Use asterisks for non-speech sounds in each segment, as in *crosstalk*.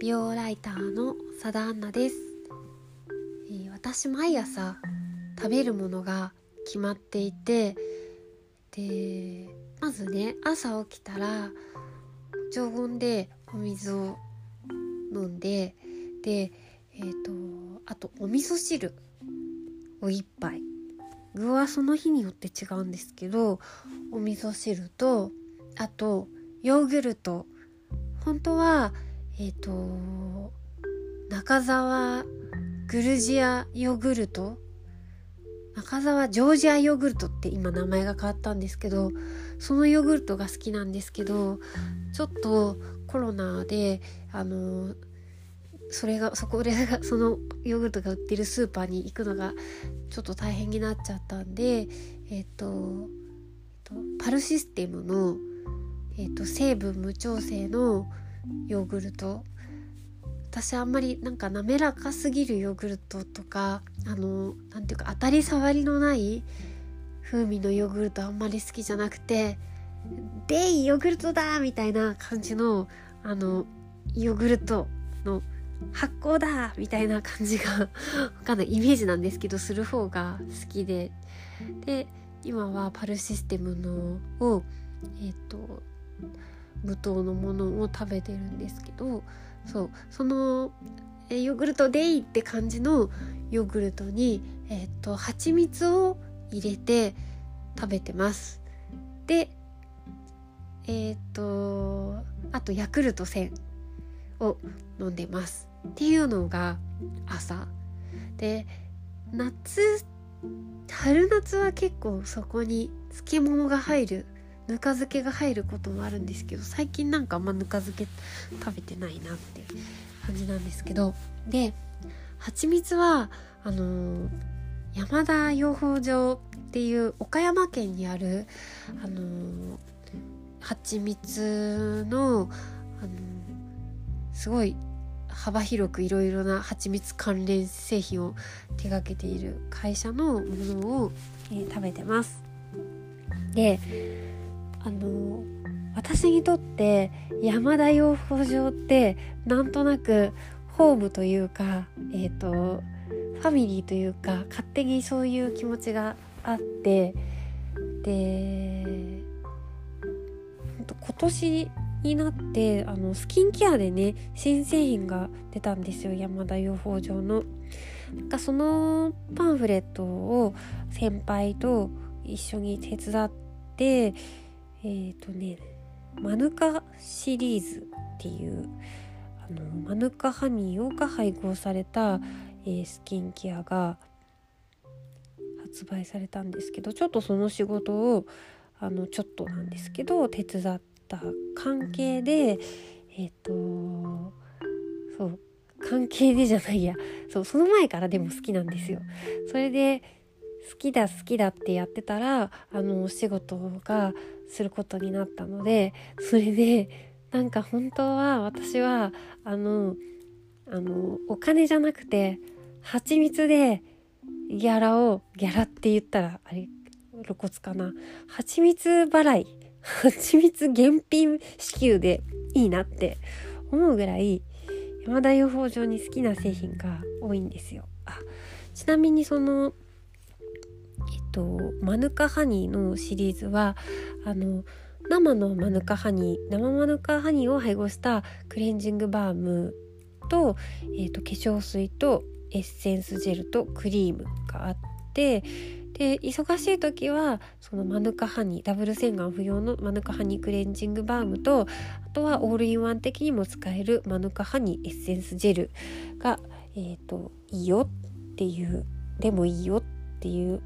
美容ライターの佐田アンナです、えー、私毎朝食べるものが決まっていてでまずね朝起きたら常温でお水を飲んででえっ、ー、とあとお味噌汁を1杯。具はその日によって違うんですけどお味噌汁とあとヨーグルト。本当はえっ、ー、と中澤グルジアヨーグルト？中澤ジョージアヨーグルトって今名前が変わったんですけどそのヨーグルトが好きなんですけどちょっとコロナであのそれがそこで *laughs* そのヨーグルトが売ってるスーパーに行くのがちょっと大変になっちゃったんでえっ、ー、とパルシステムの、えーと成分無調整のヨーグルト私あんまりなんか滑らかすぎるヨーグルトとかあの何ていうか当たり障りのない風味のヨーグルトあんまり好きじゃなくて「デイヨーグルトだ!」みたいな感じのあのヨーグルトの発酵だみたいな感じが *laughs* わかんないイメージなんですけどする方が好きでで今はパルシステムのをえっ、ー、と無糖のものを食べてるんですけどそうそのえヨーグルトデイって感じのヨーグルトにえっ、と蜂蜜を入れて食べてます。でえっ、とあとヤクルト1000を飲んでます。っていうのが朝。で夏春夏は結構そこに漬物が入るぬか漬けが入ることもあるんですけど最近なんかあんまぬか漬け食べてないなって感じなんですけどで蜂蜜はあのー、山田養蜂場っていう岡山県にあるあのー、蜂蜜の、あのー、すごい幅広くいろいろな蜂蜜関連製品を手掛けている会社のものを、えー、食べてます。であの私にとって山田養蜂場ってなんとなくホームというかえっ、ー、とファミリーというか勝手にそういう気持ちがあってで今年になってあのスキンケアでね新製品が出たんですよ山田養蜂場の。なんかそのパンフレットを先輩と一緒に手伝ってえっ、ー、とねマヌカシリーズっていうあのマヌカハニーが配合された、えー、スキンケアが発売されたんですけどちょっとその仕事をあのちょっとなんですけど手伝った関係でえっ、ー、とそう関係でじゃないやそうその前からでも好きなんですよ。それで好きだ好きだってやってたらあのお仕事がすることになったのでそれでなんか本当は私はあのあのお金じゃなくて蜂蜜でギャラをギャラって言ったらあれ露骨かな蜂蜜払い蜂蜜現品支給でいいなって思うぐらい山田養蜂場に好きな製品が多いんですよ。あちなみにそのとマヌカハニーのシリーズはあの生のマヌカハニー生マヌカハニーを配合したクレンジングバームと,、えーと、化粧水とエッセンスジェルとクリームがあってで忙しい時はそのマヌカハニーダブル洗顔不要のマヌカハニークレンジングバームとあとはオールインワン的にも使えるマヌカハニーエッセンスジェルが、えーといいよっていうでもいいよっていう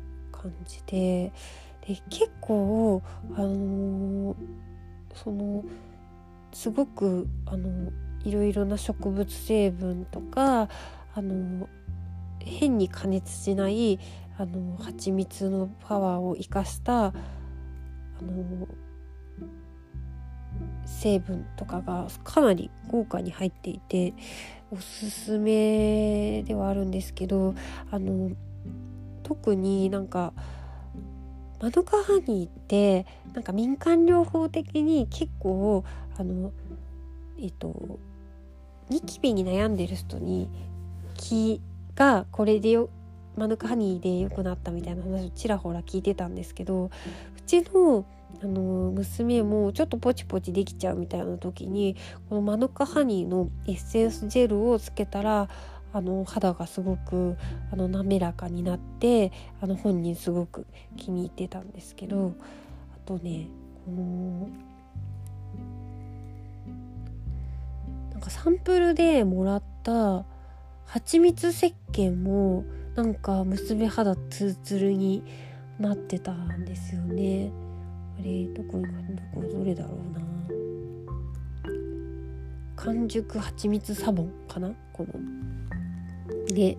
感じでで結構あのそのすごくあのいろいろな植物成分とかあの変に加熱しないあの蜂蜜のパワーを生かしたあの成分とかがかなり豪華に入っていておすすめではあるんですけどあの特になんかマドカハニーってなんか民間療法的に結構あのえっとニキビに悩んでる人に気がこれでよマヌカハニーで良くなったみたいな話をちらほら聞いてたんですけどうちのあの娘もちょっとポチポチできちゃうみたいな時にこのマヌカハニーのエッセンスジェルをつけたらあの肌がすごくあの滑らかになってあの本人すごく気に入ってたんですけどあとねこのなんかサンプルでもらった蜂蜜石鹸もなんか娘肌ツルツルになってたんですよね。あれどこにどこどれだろうな。完熟蜂蜜サボンかな？こので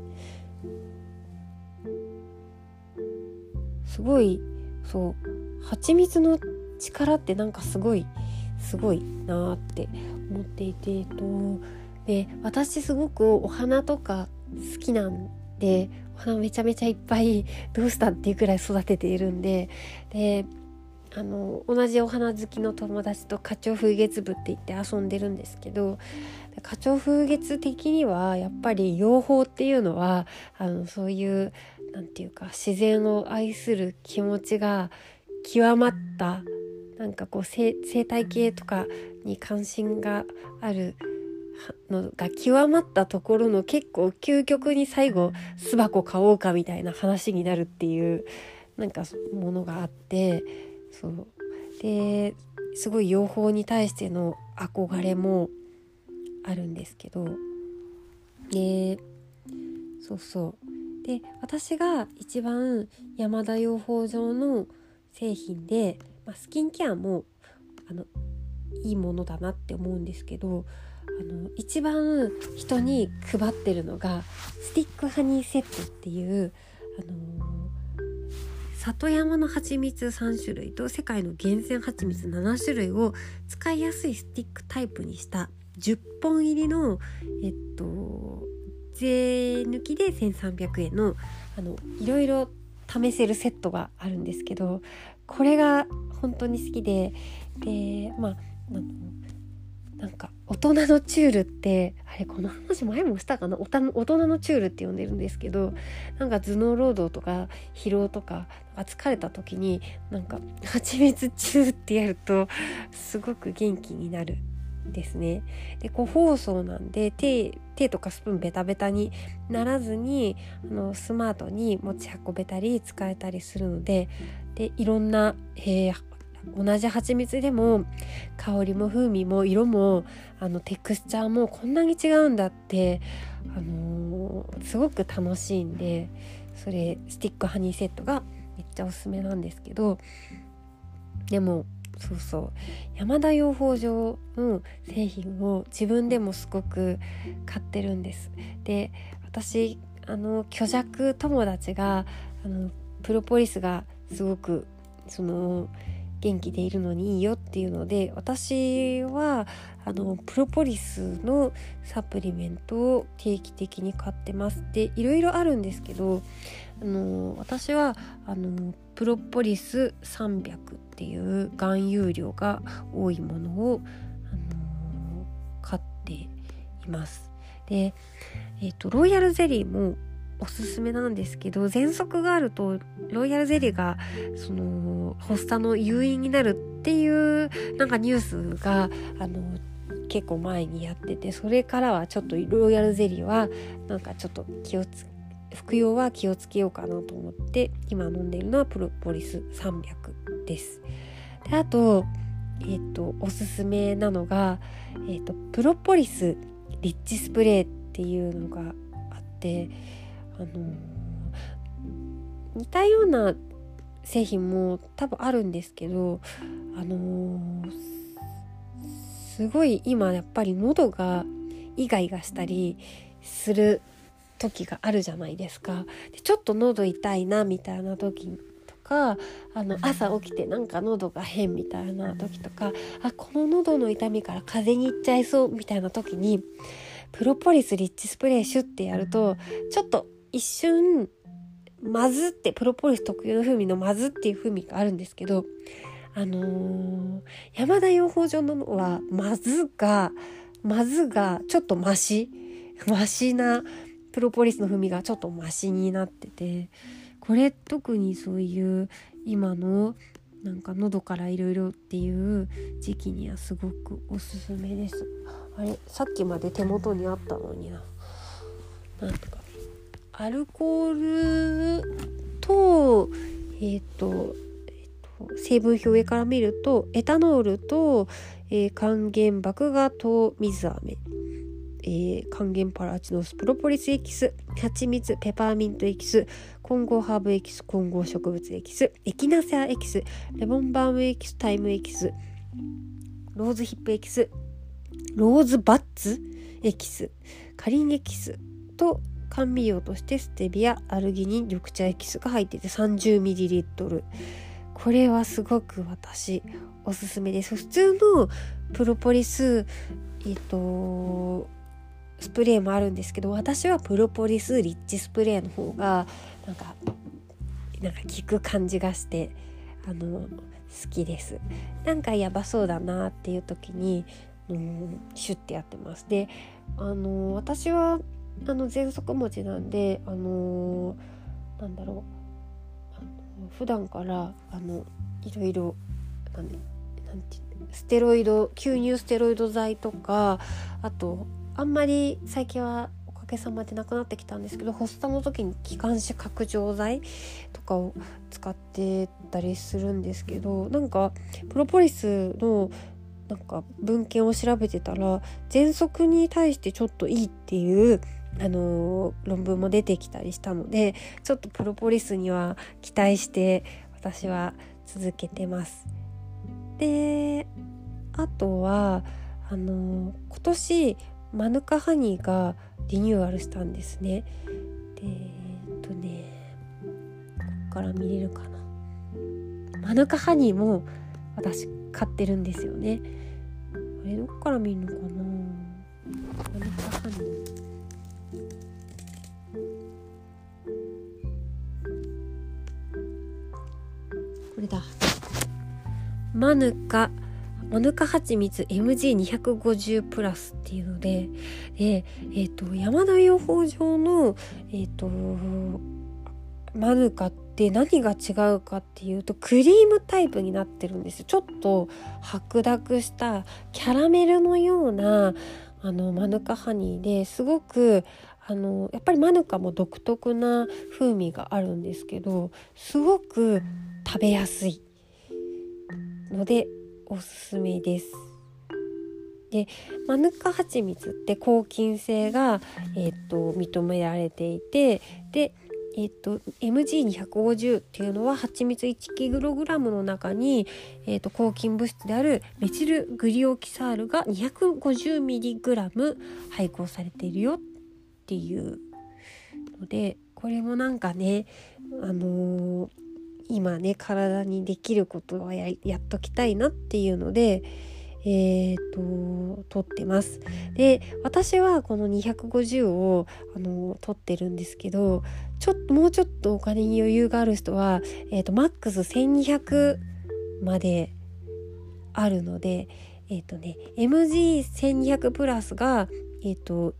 すごいそう蜂蜜の力ってなんかすごいすごいなって思っていてとで私すごくお花とか好きなんでお花めちゃめちゃいっぱいどうしたっていうくらい育てているんでであの同じお花好きの友達と花鳥風月部って言って遊んでるんですけど花鳥風月的にはやっぱり養蜂っていうのはあのそういう何て言うか自然を愛する気持ちが極まったなんかこう生態系とかに関心があるのが極まったところの結構究極に最後巣箱買おうかみたいな話になるっていうなんかものがあってそう。ですごい養蜂に対しての憧れもあるんですけど。でそうそう。で私が一番山田養蜂場の製品で、まあ、スキンケアもあのいいものだなって思うんですけどあの一番人に配ってるのがスティックハニーセットっていうあの里山の蜂蜜3種類と世界の厳選蜂蜜7種類を使いやすいスティックタイプにした10本入りのえっと税抜きで1300円のあのいろいろ試せるセットがあるんですけどこれが本当に好きででまあなんか大人のチュールってあれこの話前もしたかな？大人のチュールって呼んでるんですけどなんか頭脳労働とか疲労とか疲れた時になんか蜂蜜チューってやるとすごく元気になるですね。で個包装なんで手手とかスプーンベタベタにならずにあのスマートに持ち運べたり使えたりするのででいろんな、えー、同じ蜂蜜でも香りも風味も色もあのテクスチャーもこんなに違うんだって、あのー、すごく楽しいんでそれスティックハニーセットがめっちゃおすすめなんですけどでもそうそう山田養蜂場の製品を自分でもすごく買ってるんです。で私あの虚弱友達があのプロポリスがすごくその元気でいるのにいいよっていうので私はあのプロポリスのサプリメントを定期的に買ってますでいろいろあるんですけどあの私はあのプロポリス300っていう含有量が多いものを、あの買っています。で、えーとロイヤルゼリーもおすすめなんですけど喘息があるとロイヤルゼリーがその発作の誘因になるっていうなんかニュースがあの結構前にやっててそれからはちょっとロイヤルゼリーはなんかちょっと気をつけ服用は気をつけようかなと思って今飲んでいるのはプロポリス300です。であと,、えーと、おすすめなのが、えーとプロポリスリッチスプレーっていうのがあってあの似たような製品も多分あるんですけどあのすごい今やっぱり喉がイガイガしたりする時があるじゃないですか。でちょっと喉痛いなみたいな時とかあの朝起きてなんか喉が変みたいな時とかあこの喉の痛みから風邪にいっちゃいそうみたいな時にプロポリスリッチスプレーシュってやるとちょっと一瞬まずってプロポリス特有の風味のまずっていう風味があるんですけどあのー、山田養蜂場のはまずがまずがちょっとマシ。マシなプロポリスの風味がちょっとマシになっててこれ特にそういう今のなんか喉からいろいろっていう時期にはすごくおすすめです。あれさっきまで手元にあったのにな。なんとか。アルコールとえっ、ー、と成分表上から見るとエタノールと、えー、還元麦芽糖水飴、えー、還元パラチノスプロポリスエキス蜂蜜ペパーミントエキス混合ハーブエキス混合植物エキスエキナセアエキスレモンバームエキスタイムエキスローズヒップエキスローズバッズエキスカリンエキスと甘味料としてステビアアルギニン緑茶エキスが入ってて 30ml これはすごく私おすすめです。普通のプロポリスえっとスプレーもあるんですけど私はプロポリスリッチスプレーの方がなんかなんか効く感じがしてあの好きです。なんかやばそうだなっていう時にうんシュッてやってます。であの私はあの喘息持ちなんであのなんだろう。あの普段からあのいろいろなんてステロイド吸入ステロイド剤とかあとあんまり最近はおかげさまでなくなってきたんですけど発作の時に気管支拡張剤とかを使ってたりするんですけどなんかプロポリスのなんか文献を調べてたら喘息に対してちょっといいっていうあの論文も出てきたりしたのでちょっとプロポリスには期待して私は続けてます。であとはあの今年マヌカハニーがリニューアルしたんですね。でえっとねここから見れるかな。マヌカハニーも私買ってるんですよね。あれどっから見るのかなマヌカハニーこれだマヌカマヌカハチミツ MG250 プラスっていうのでで、えーと、山田養蜂場の、えーと、マヌカって何が違うかっていうとクリームタイプになってるんですちょっと白濁したキャラメルのようなあのマヌカハニーですごくあのやっぱりマヌカも独特な風味があるんですけどすごく食べやすいのでおすすめです。でマヌカハチミツって抗菌性が、えーと、認められていてで、えーと、MG250 っていうのは蜂蜜 1kg の中に、えーと、抗菌物質であるメチルグリオキサールが 250mg 配合されているよっていうのでこれもなんかねあのー今ね体にできることはやっときたいなっていうのでえーと、とってます。で私はこの250をあの取ってるんですけどちょっともうちょっとお金に余裕がある人は、えーと、マックス1200まであるのでえっ、ー、とね MG1200 プラスがえっ、ー、と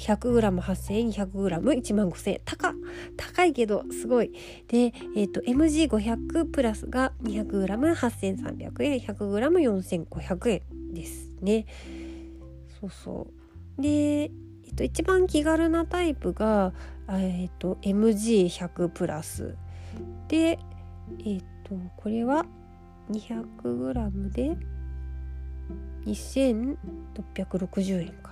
100g8000 円 200g1 万5000円。高高いけどすごい。で、えーと、MG500 プラスが 200g8300 円 100g4500 円ですね。そうそう。で、えーと、一番気軽なタイプが、えーと、MG100 プラス。でえっ、ー、とこれは 200g で2660円か。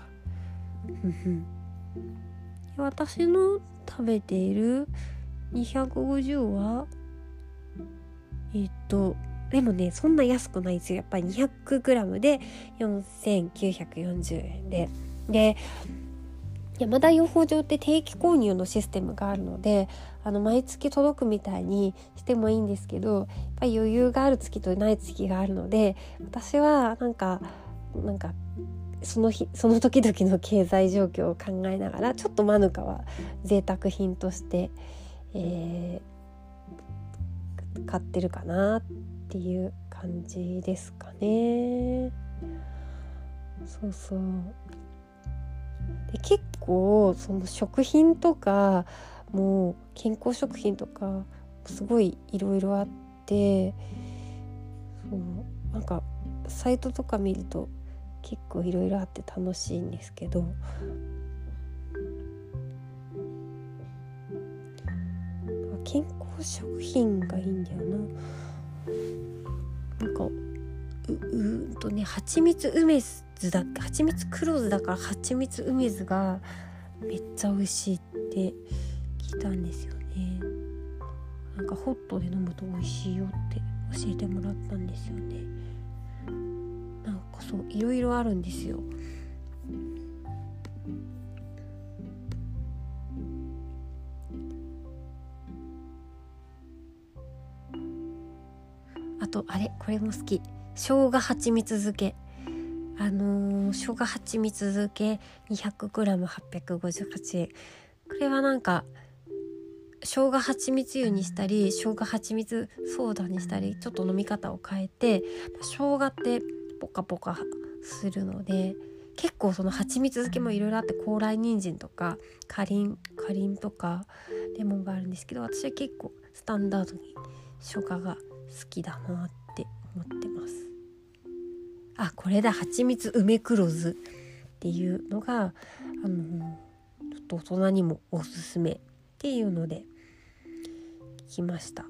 私の食べている250はえっとでもねそんな安くないですよ。やっぱり 200g で4940円で。で山田養蜂場って定期購入のシステムがあるのであの毎月届くみたいにしてもいいんですけどやっぱり余裕がある月とない月があるので私はなんかなんかその日その時々の経済状況を考えながらちょっとマヌカは贅沢品として、えー、買ってるかなっていう感じですかね。そうそうで結構その食品とかもう健康食品とかすごいいろいろあってそうなんかサイトとか見ると結構いろいろあって楽しいんですけど。健康食品がいいんだよな。なんかううんとね蜂蜜梅酢だっけ蜂蜜黒酢だから蜂蜜梅酢がめっちゃ美味しいって聞いたんですよね。なんかホットで飲むと美味しいよって教えてもらったんですよね。そういろいろあるんですよ。あとあれこれも好き。生姜蜂蜜漬け。あのー、生姜蜂蜜漬け 200g858 円。これはなんか生姜蜂蜜湯にしたり生姜蜂蜜ソーダにしたりちょっと飲み方を変えて生姜ってポカポカするので結構その蜂蜜漬けもいろいろあって高麗人参とかかりんかりんとかレモンがあるんですけど私は結構スタンダードに生姜が好きだなって思ってます。あこれだ。蜂蜜梅黒酢っていうのがあのちょっと大人にもおすすめっていうので聞きました。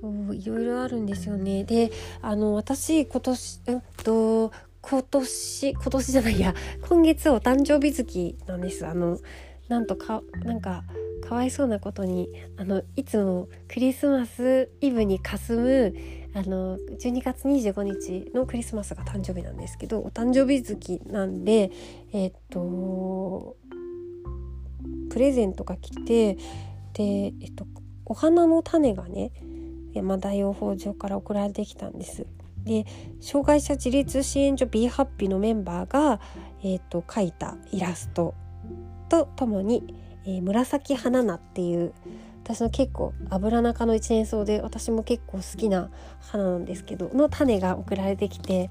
そういろいろあるんですよね。であの私今年うんと今年今年じゃないや。今月お誕生日月なんです。あのなんとかなんかかわいそうなことにあのいつもクリスマスイブにかすむあの12月25日のクリスマスが誕生日なんですけどお誕生日月なんでえっとプレゼントが来てで、えっと、お花の種がね山田養蜂場から送られてきたんです。で障害者自立支援所 b ハッピーのメンバーが、えーと、描いたイラストとともに、えー、紫花菜っていう私の結構油中の一年草で私も結構好きな花なんですけどの種が送られてきて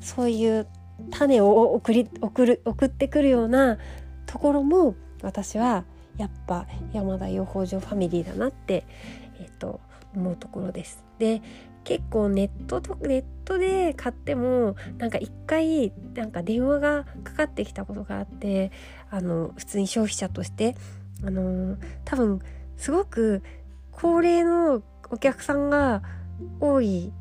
そういう種を送り送る送ってくるようなところも私はやっぱ山田養蜂場ファミリーだなって、えーと思うところです。で結構ネットとネットで買ってもなんか一回なんか電話がかかってきたことがあってあの普通に消費者としてあの多分すごく高齢のお客さんが多い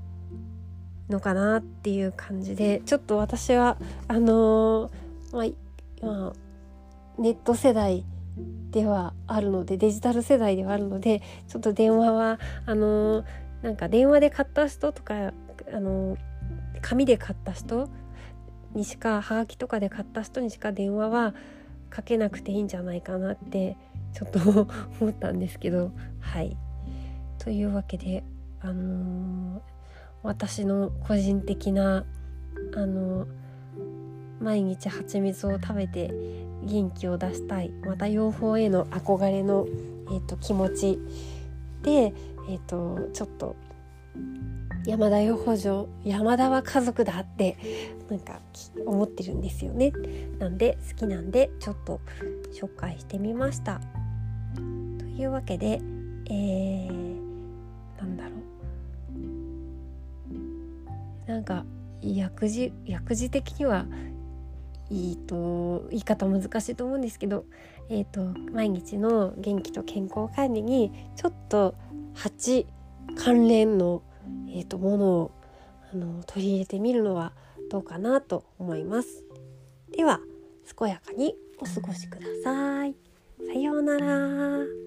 のかなっていう感じでちょっと私はあのまあ、まあ、ネット世代ではあるのでデジタル世代ではあるのでちょっと電話はあのなんか電話で買った人とかあの紙で買った人にしかはがきとかで買った人にしか電話はかけなくていいんじゃないかなってちょっと思ったんですけどはい。というわけであのー、私の個人的なあのー、毎日蜂蜜を食べて元気を出したい。また養蜂への憧れの、えーと、気持ち。で、えーと、ちょっと山田養蜂場山田は家族だってなんか思ってるんですよね。なんで好きなんでちょっと紹介してみました。というわけでえー、なんだろう。なんか薬事薬事的にはいいと言い方難しいと思うんですけど、えーと、毎日の元気と健康管理にちょっと蜂関連の、えーと、ものをあの取り入れてみるのはどうかなと思います。では健やかにお過ごしください。さようなら。